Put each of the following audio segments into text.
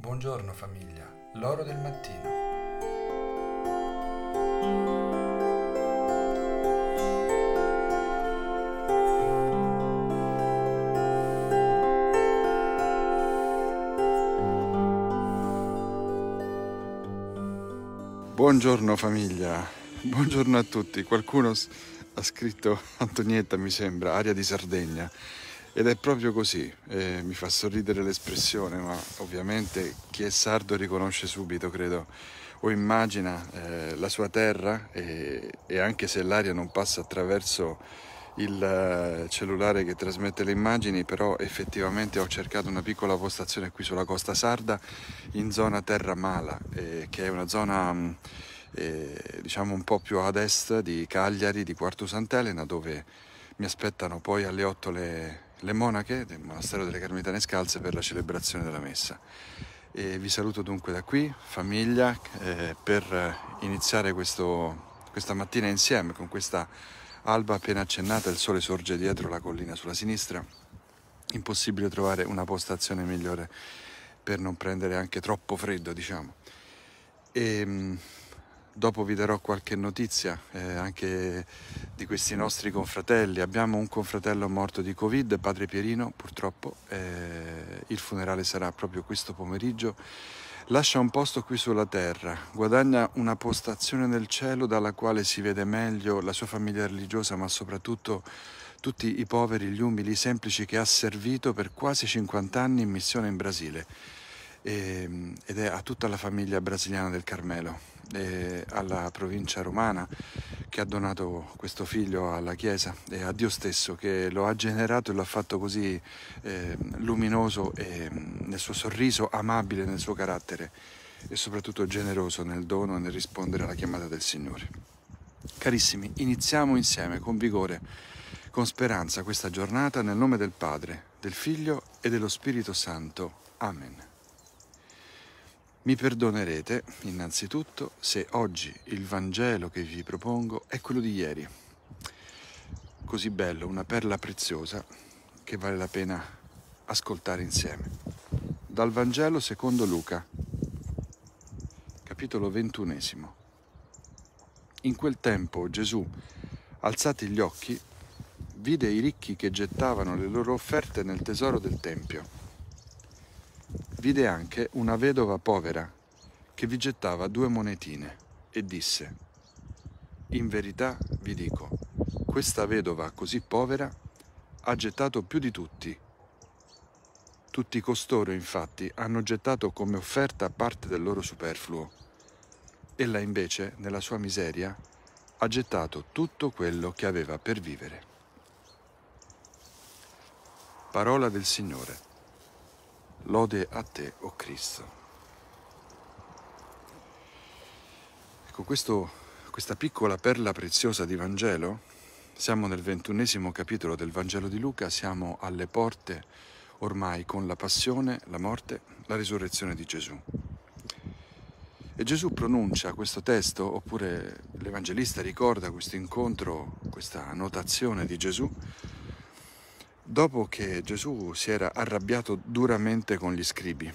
Buongiorno famiglia, l'oro del mattino. Buongiorno famiglia, buongiorno a tutti. Qualcuno ha scritto Antonietta, mi sembra, aria di Sardegna. Ed è proprio così, eh, mi fa sorridere l'espressione, ma ovviamente chi è sardo riconosce subito, credo, o immagina eh, la sua terra e, e, anche se l'aria non passa attraverso il eh, cellulare che trasmette le immagini, però effettivamente ho cercato una piccola postazione qui sulla costa sarda in zona Terra Mala, eh, che è una zona mm, eh, diciamo un po' più ad est di Cagliari, di Quarto Sant'Elena, dove mi aspettano poi alle 8 le, le monache del monastero delle Carmelitane Scalze per la celebrazione della messa. E vi saluto dunque da qui, famiglia, eh, per iniziare questo, questa mattina insieme con questa alba appena accennata, il sole sorge dietro la collina sulla sinistra. Impossibile trovare una postazione migliore per non prendere anche troppo freddo, diciamo. E, ehm, Dopo vi darò qualche notizia eh, anche di questi nostri confratelli. Abbiamo un confratello morto di Covid, padre Pierino, purtroppo. Eh, il funerale sarà proprio questo pomeriggio. Lascia un posto qui sulla terra, guadagna una postazione nel cielo dalla quale si vede meglio la sua famiglia religiosa, ma soprattutto tutti i poveri, gli umili, i semplici che ha servito per quasi 50 anni in missione in Brasile. E, ed è a tutta la famiglia brasiliana del Carmelo alla provincia romana che ha donato questo figlio alla Chiesa e a Dio stesso che lo ha generato e lo ha fatto così eh, luminoso e, nel suo sorriso, amabile nel suo carattere e soprattutto generoso nel dono e nel rispondere alla chiamata del Signore. Carissimi, iniziamo insieme con vigore, con speranza questa giornata nel nome del Padre, del Figlio e dello Spirito Santo. Amen. Mi perdonerete innanzitutto se oggi il Vangelo che vi propongo è quello di ieri. Così bello, una perla preziosa che vale la pena ascoltare insieme. Dal Vangelo secondo Luca, capitolo ventunesimo. In quel tempo Gesù, alzati gli occhi, vide i ricchi che gettavano le loro offerte nel tesoro del Tempio vide anche una vedova povera che vi gettava due monetine e disse, In verità vi dico, questa vedova così povera ha gettato più di tutti. Tutti costoro infatti hanno gettato come offerta parte del loro superfluo. Ella invece, nella sua miseria, ha gettato tutto quello che aveva per vivere. Parola del Signore. Lode a te, o oh Cristo. Ecco, questo, questa piccola perla preziosa di Vangelo, siamo nel ventunesimo capitolo del Vangelo di Luca, siamo alle porte ormai con la passione, la morte, la risurrezione di Gesù. E Gesù pronuncia questo testo, oppure l'Evangelista ricorda questo incontro, questa notazione di Gesù, dopo che Gesù si era arrabbiato duramente con gli scribi,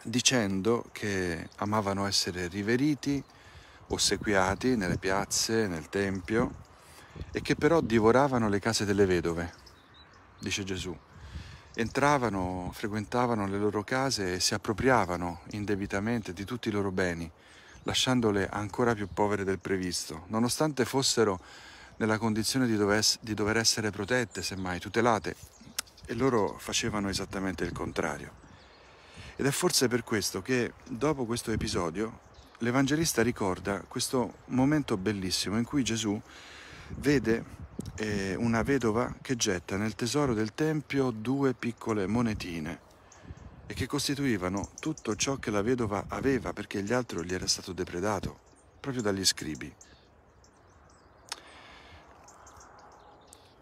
dicendo che amavano essere riveriti, ossequiati nelle piazze, nel Tempio, e che però divoravano le case delle vedove, dice Gesù. Entravano, frequentavano le loro case e si appropriavano indebitamente di tutti i loro beni, lasciandole ancora più povere del previsto, nonostante fossero nella condizione di dover, di dover essere protette, semmai tutelate, e loro facevano esattamente il contrario. Ed è forse per questo che dopo questo episodio l'Evangelista ricorda questo momento bellissimo in cui Gesù vede eh, una vedova che getta nel tesoro del Tempio due piccole monetine e che costituivano tutto ciò che la vedova aveva perché gli altri gli era stato depredato proprio dagli scribi.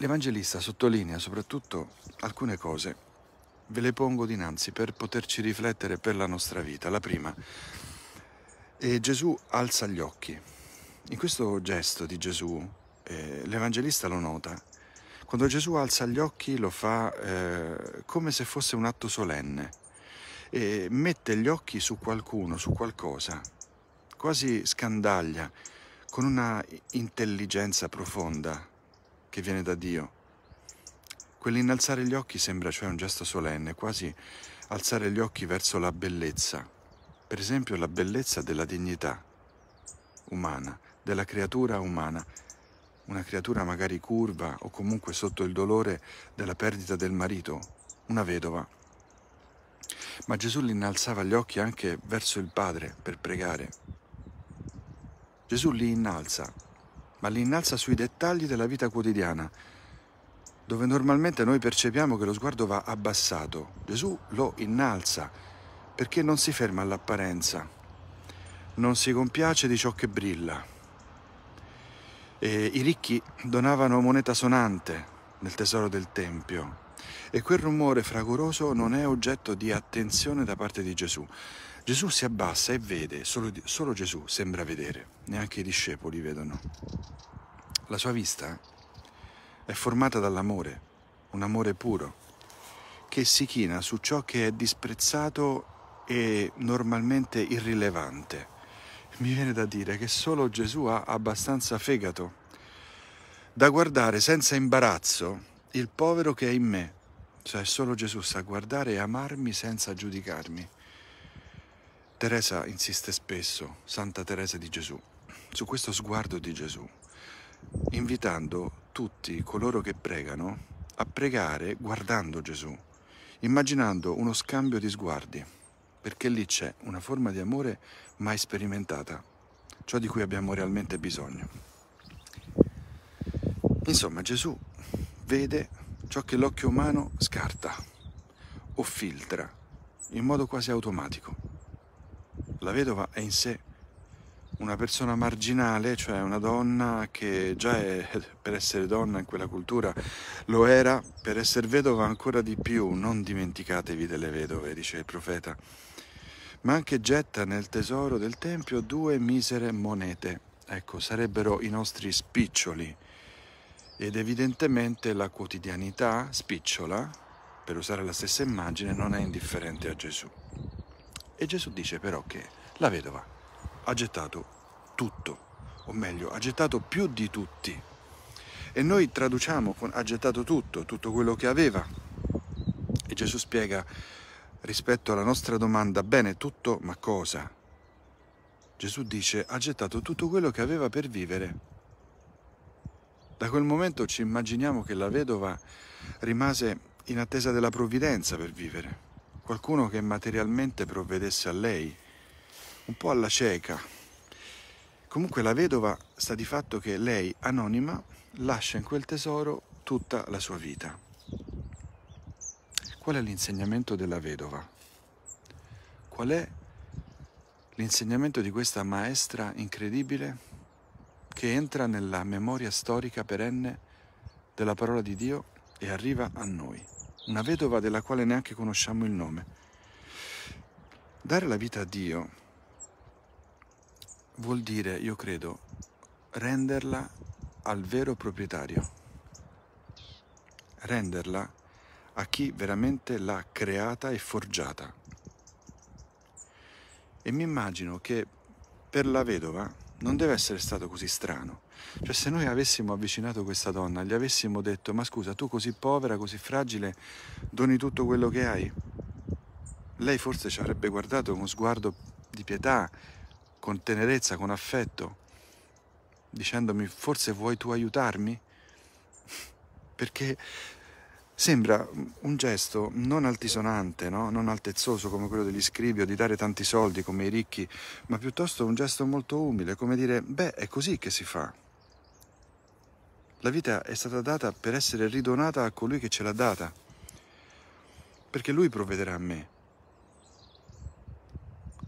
L'Evangelista sottolinea soprattutto alcune cose, ve le pongo dinanzi per poterci riflettere per la nostra vita. La prima, e Gesù alza gli occhi. In questo gesto di Gesù, eh, l'Evangelista lo nota. Quando Gesù alza gli occhi lo fa eh, come se fosse un atto solenne e mette gli occhi su qualcuno, su qualcosa, quasi scandaglia, con una intelligenza profonda che viene da Dio. Quell'innalzare gli occhi sembra cioè un gesto solenne, quasi alzare gli occhi verso la bellezza, per esempio la bellezza della dignità umana, della creatura umana, una creatura magari curva o comunque sotto il dolore della perdita del marito, una vedova. Ma Gesù li innalzava gli occhi anche verso il Padre per pregare. Gesù li innalza, ma li innalza sui dettagli della vita quotidiana, dove normalmente noi percepiamo che lo sguardo va abbassato. Gesù lo innalza perché non si ferma all'apparenza, non si compiace di ciò che brilla. E I ricchi donavano moneta sonante nel tesoro del Tempio e quel rumore fragoroso non è oggetto di attenzione da parte di Gesù. Gesù si abbassa e vede, solo, solo Gesù sembra vedere, neanche i discepoli vedono. La sua vista è formata dall'amore, un amore puro, che si china su ciò che è disprezzato e normalmente irrilevante. Mi viene da dire che solo Gesù ha abbastanza fegato da guardare senza imbarazzo il povero che è in me. Cioè solo Gesù sa guardare e amarmi senza giudicarmi. Teresa insiste spesso, Santa Teresa di Gesù, su questo sguardo di Gesù, invitando tutti coloro che pregano a pregare guardando Gesù, immaginando uno scambio di sguardi perché lì c'è una forma di amore mai sperimentata, ciò di cui abbiamo realmente bisogno. Insomma, Gesù vede ciò che l'occhio umano scarta o filtra in modo quasi automatico. La vedova è in sé una persona marginale, cioè una donna che già è, per essere donna in quella cultura lo era, per essere vedova ancora di più, non dimenticatevi delle vedove, dice il profeta ma anche getta nel tesoro del Tempio due misere monete. Ecco, sarebbero i nostri spiccioli. Ed evidentemente la quotidianità spicciola, per usare la stessa immagine, non è indifferente a Gesù. E Gesù dice però che la vedova ha gettato tutto, o meglio, ha gettato più di tutti. E noi traduciamo con ha gettato tutto, tutto quello che aveva. E Gesù spiega rispetto alla nostra domanda, bene, tutto, ma cosa? Gesù dice, ha gettato tutto quello che aveva per vivere. Da quel momento ci immaginiamo che la vedova rimase in attesa della provvidenza per vivere, qualcuno che materialmente provvedesse a lei, un po' alla cieca. Comunque la vedova sta di fatto che lei, anonima, lascia in quel tesoro tutta la sua vita. Qual è l'insegnamento della vedova? Qual è l'insegnamento di questa maestra incredibile che entra nella memoria storica perenne della parola di Dio e arriva a noi? Una vedova della quale neanche conosciamo il nome. Dare la vita a Dio vuol dire, io credo, renderla al vero proprietario, renderla a chi veramente l'ha creata e forgiata. E mi immagino che per la vedova non deve essere stato così strano. Cioè se noi avessimo avvicinato questa donna, gli avessimo detto ma scusa, tu così povera, così fragile, doni tutto quello che hai? Lei forse ci avrebbe guardato con sguardo di pietà, con tenerezza, con affetto, dicendomi forse vuoi tu aiutarmi? Perché Sembra un gesto non altisonante, no? non altezzoso come quello degli scribi o di dare tanti soldi come i ricchi, ma piuttosto un gesto molto umile, come dire, beh, è così che si fa. La vita è stata data per essere ridonata a colui che ce l'ha data, perché lui provvederà a me.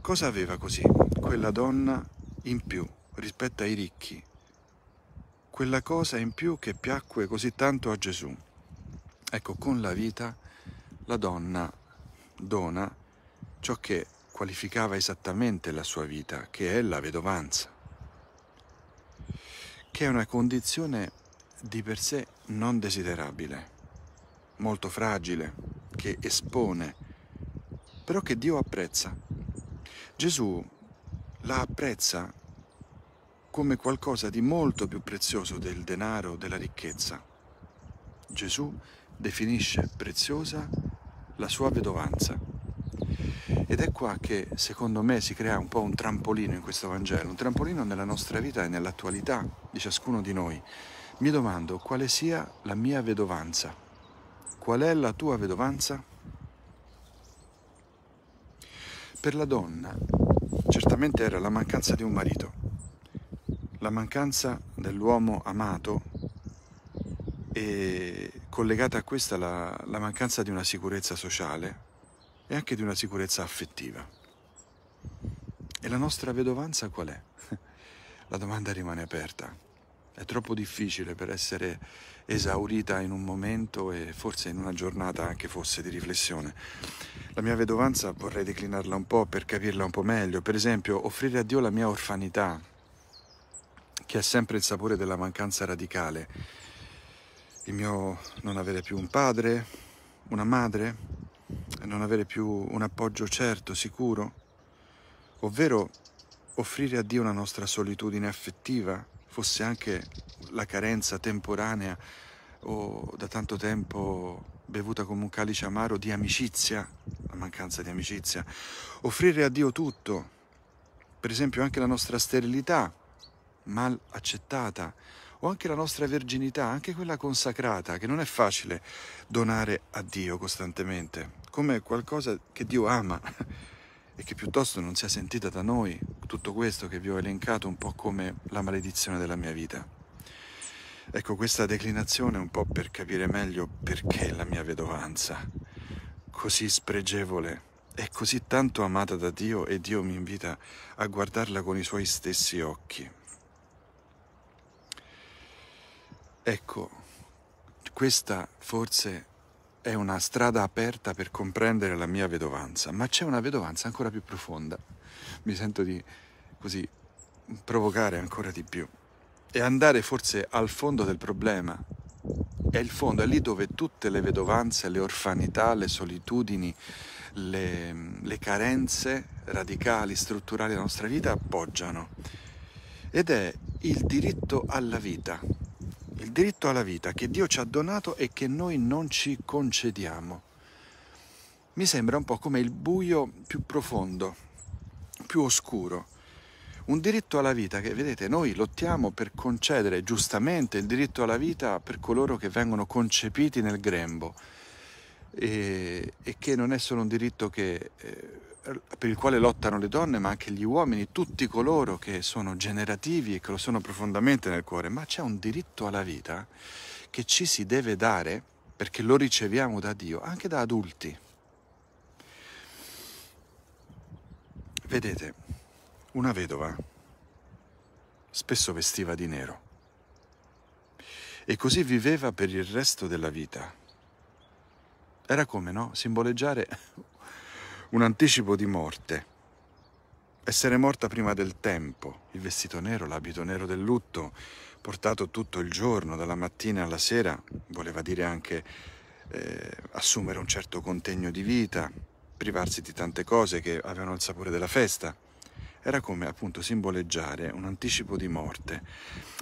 Cosa aveva così quella donna in più rispetto ai ricchi? Quella cosa in più che piacque così tanto a Gesù. Ecco, con la vita la donna dona ciò che qualificava esattamente la sua vita, che è la vedovanza, che è una condizione di per sé non desiderabile, molto fragile, che espone però che Dio apprezza. Gesù la apprezza come qualcosa di molto più prezioso del denaro, della ricchezza. Gesù definisce preziosa la sua vedovanza. Ed è qua che secondo me si crea un po' un trampolino in questo Vangelo, un trampolino nella nostra vita e nell'attualità di ciascuno di noi. Mi domando quale sia la mia vedovanza. Qual è la tua vedovanza? Per la donna certamente era la mancanza di un marito, la mancanza dell'uomo amato e collegata a questa la, la mancanza di una sicurezza sociale e anche di una sicurezza affettiva. E la nostra vedovanza qual è? La domanda rimane aperta. È troppo difficile per essere esaurita in un momento e forse in una giornata anche fosse di riflessione. La mia vedovanza vorrei declinarla un po' per capirla un po' meglio. Per esempio, offrire a Dio la mia orfanità, che è sempre il sapore della mancanza radicale. Il mio non avere più un padre, una madre, non avere più un appoggio certo, sicuro, ovvero offrire a Dio una nostra solitudine affettiva, fosse anche la carenza temporanea o da tanto tempo bevuta come un calice amaro di amicizia, la mancanza di amicizia, offrire a Dio tutto, per esempio anche la nostra sterilità mal accettata o anche la nostra verginità, anche quella consacrata, che non è facile donare a Dio costantemente, come qualcosa che Dio ama e che piuttosto non sia sentita da noi, tutto questo che vi ho elencato un po' come la maledizione della mia vita. Ecco, questa declinazione un po' per capire meglio perché la mia vedovanza, così spregevole, è così tanto amata da Dio e Dio mi invita a guardarla con i suoi stessi occhi. Ecco, questa forse è una strada aperta per comprendere la mia vedovanza, ma c'è una vedovanza ancora più profonda. Mi sento di così provocare ancora di più e andare forse al fondo del problema. È il fondo, è lì dove tutte le vedovanze, le orfanità, le solitudini, le, le carenze radicali, strutturali della nostra vita appoggiano. Ed è il diritto alla vita, il diritto alla vita che Dio ci ha donato e che noi non ci concediamo. Mi sembra un po' come il buio più profondo, più oscuro un diritto alla vita che, vedete, noi lottiamo per concedere giustamente il diritto alla vita per coloro che vengono concepiti nel grembo e, e che non è solo un diritto che, eh, per il quale lottano le donne, ma anche gli uomini, tutti coloro che sono generativi e che lo sono profondamente nel cuore, ma c'è un diritto alla vita che ci si deve dare perché lo riceviamo da Dio, anche da adulti. Vedete, una vedova spesso vestiva di nero e così viveva per il resto della vita. Era come, no? Simboleggiare un anticipo di morte. Essere morta prima del tempo, il vestito nero, l'abito nero del lutto, portato tutto il giorno, dalla mattina alla sera, voleva dire anche eh, assumere un certo contegno di vita, privarsi di tante cose che avevano il sapore della festa. Era come appunto simboleggiare un anticipo di morte,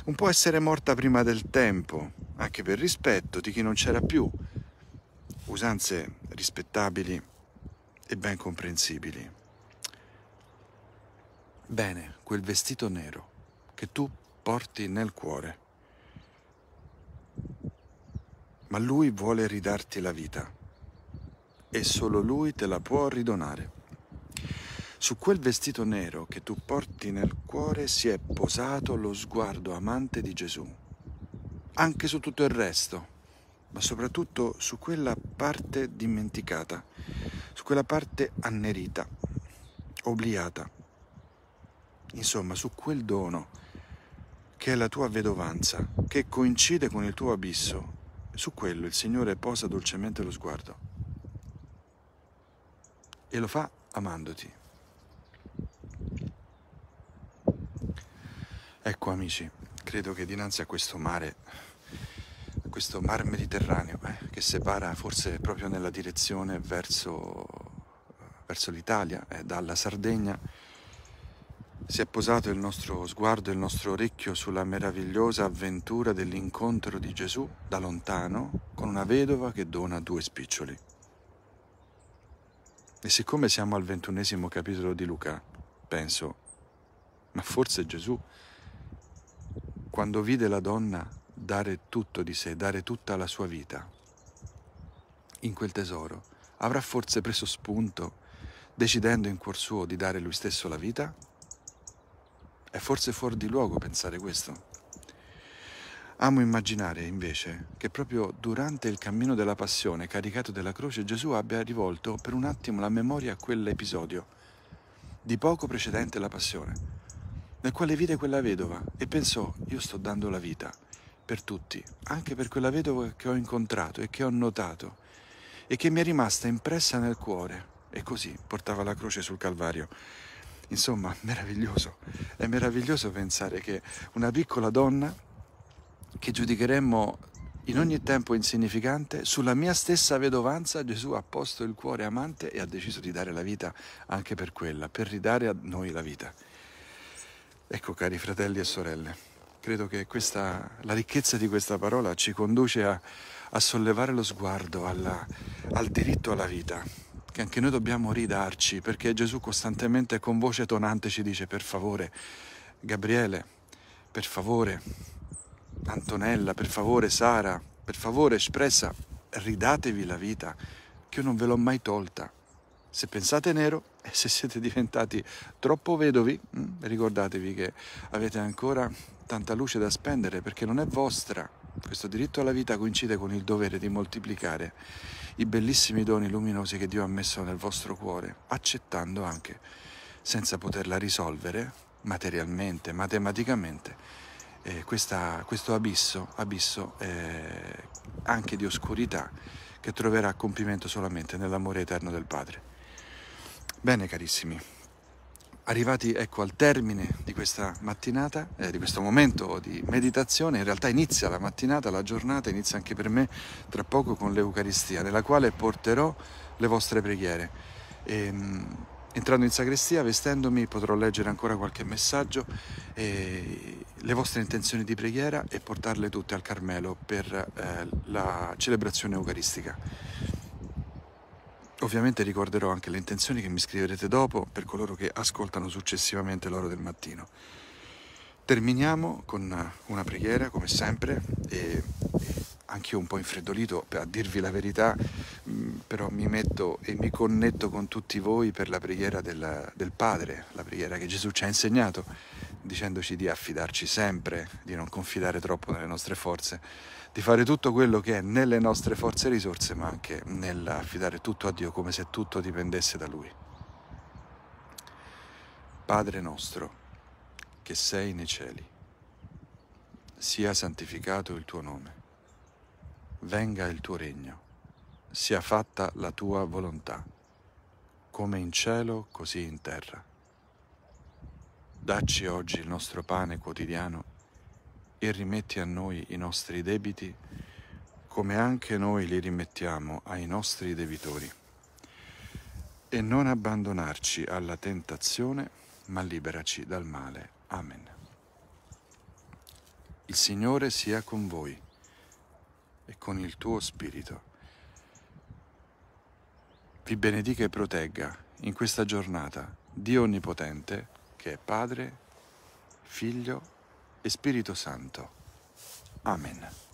un po' essere morta prima del tempo, anche per rispetto di chi non c'era più, usanze rispettabili e ben comprensibili. Bene, quel vestito nero che tu porti nel cuore, ma lui vuole ridarti la vita e solo lui te la può ridonare. Su quel vestito nero che tu porti nel cuore si è posato lo sguardo amante di Gesù, anche su tutto il resto, ma soprattutto su quella parte dimenticata, su quella parte annerita, obliata, insomma su quel dono che è la tua vedovanza, che coincide con il tuo abisso, su quello il Signore posa dolcemente lo sguardo e lo fa amandoti. Ecco amici, credo che dinanzi a questo mare, questo mar Mediterraneo, eh, che separa forse proprio nella direzione verso, verso l'Italia, eh, dalla Sardegna, si è posato il nostro sguardo il nostro orecchio sulla meravigliosa avventura dell'incontro di Gesù da lontano con una vedova che dona due spiccioli. E siccome siamo al ventunesimo capitolo di Luca, penso, ma forse Gesù, quando vide la donna dare tutto di sé, dare tutta la sua vita in quel tesoro, avrà forse preso spunto decidendo in cuor suo di dare lui stesso la vita? È forse fuori di luogo pensare questo. Amo immaginare invece che proprio durante il cammino della passione caricato della croce Gesù abbia rivolto per un attimo la memoria a quell'episodio di poco precedente la passione, nel quale vide quella vedova e pensò io sto dando la vita per tutti, anche per quella vedova che ho incontrato e che ho notato e che mi è rimasta impressa nel cuore e così portava la croce sul Calvario. Insomma, meraviglioso. È meraviglioso pensare che una piccola donna che giudicheremmo in ogni tempo insignificante, sulla mia stessa vedovanza Gesù ha posto il cuore amante e ha deciso di dare la vita anche per quella, per ridare a noi la vita. Ecco cari fratelli e sorelle, credo che questa, la ricchezza di questa parola ci conduce a, a sollevare lo sguardo alla, al diritto alla vita, che anche noi dobbiamo ridarci, perché Gesù costantemente con voce tonante ci dice per favore, Gabriele, per favore, Antonella, per favore, Sara, per favore, espressa, ridatevi la vita, che io non ve l'ho mai tolta. Se pensate nero e se siete diventati troppo vedovi, mm, ricordatevi che avete ancora tanta luce da spendere perché non è vostra. Questo diritto alla vita coincide con il dovere di moltiplicare i bellissimi doni luminosi che Dio ha messo nel vostro cuore, accettando anche, senza poterla risolvere materialmente, matematicamente, eh, questa, questo abisso, abisso eh, anche di oscurità che troverà compimento solamente nell'amore eterno del Padre. Bene carissimi, arrivati ecco al termine di questa mattinata, eh, di questo momento di meditazione, in realtà inizia la mattinata, la giornata inizia anche per me tra poco con l'Eucaristia, nella quale porterò le vostre preghiere. E, ehm, entrando in sagrestia, vestendomi, potrò leggere ancora qualche messaggio, e le vostre intenzioni di preghiera e portarle tutte al Carmelo per eh, la celebrazione eucaristica. Ovviamente ricorderò anche le intenzioni che mi scriverete dopo per coloro che ascoltano successivamente l'oro del mattino. Terminiamo con una preghiera, come sempre, e anche io un po' infreddolito, a dirvi la verità, mm, però mi metto e mi connetto con tutti voi per la preghiera del, del Padre, la preghiera che Gesù ci ha insegnato, dicendoci di affidarci sempre, di non confidare troppo nelle nostre forze, di fare tutto quello che è nelle nostre forze e risorse, ma anche nell'affidare tutto a Dio come se tutto dipendesse da Lui. Padre nostro, che sei nei cieli, sia santificato il tuo nome, venga il tuo regno, sia fatta la tua volontà, come in cielo così in terra. Dacci oggi il nostro pane quotidiano e rimetti a noi i nostri debiti come anche noi li rimettiamo ai nostri debitori. E non abbandonarci alla tentazione, ma liberaci dal male. Amen. Il Signore sia con voi e con il tuo spirito. Vi benedica e protegga in questa giornata Dio Onnipotente, che è Padre, Figlio e Spirito Santo. Amen.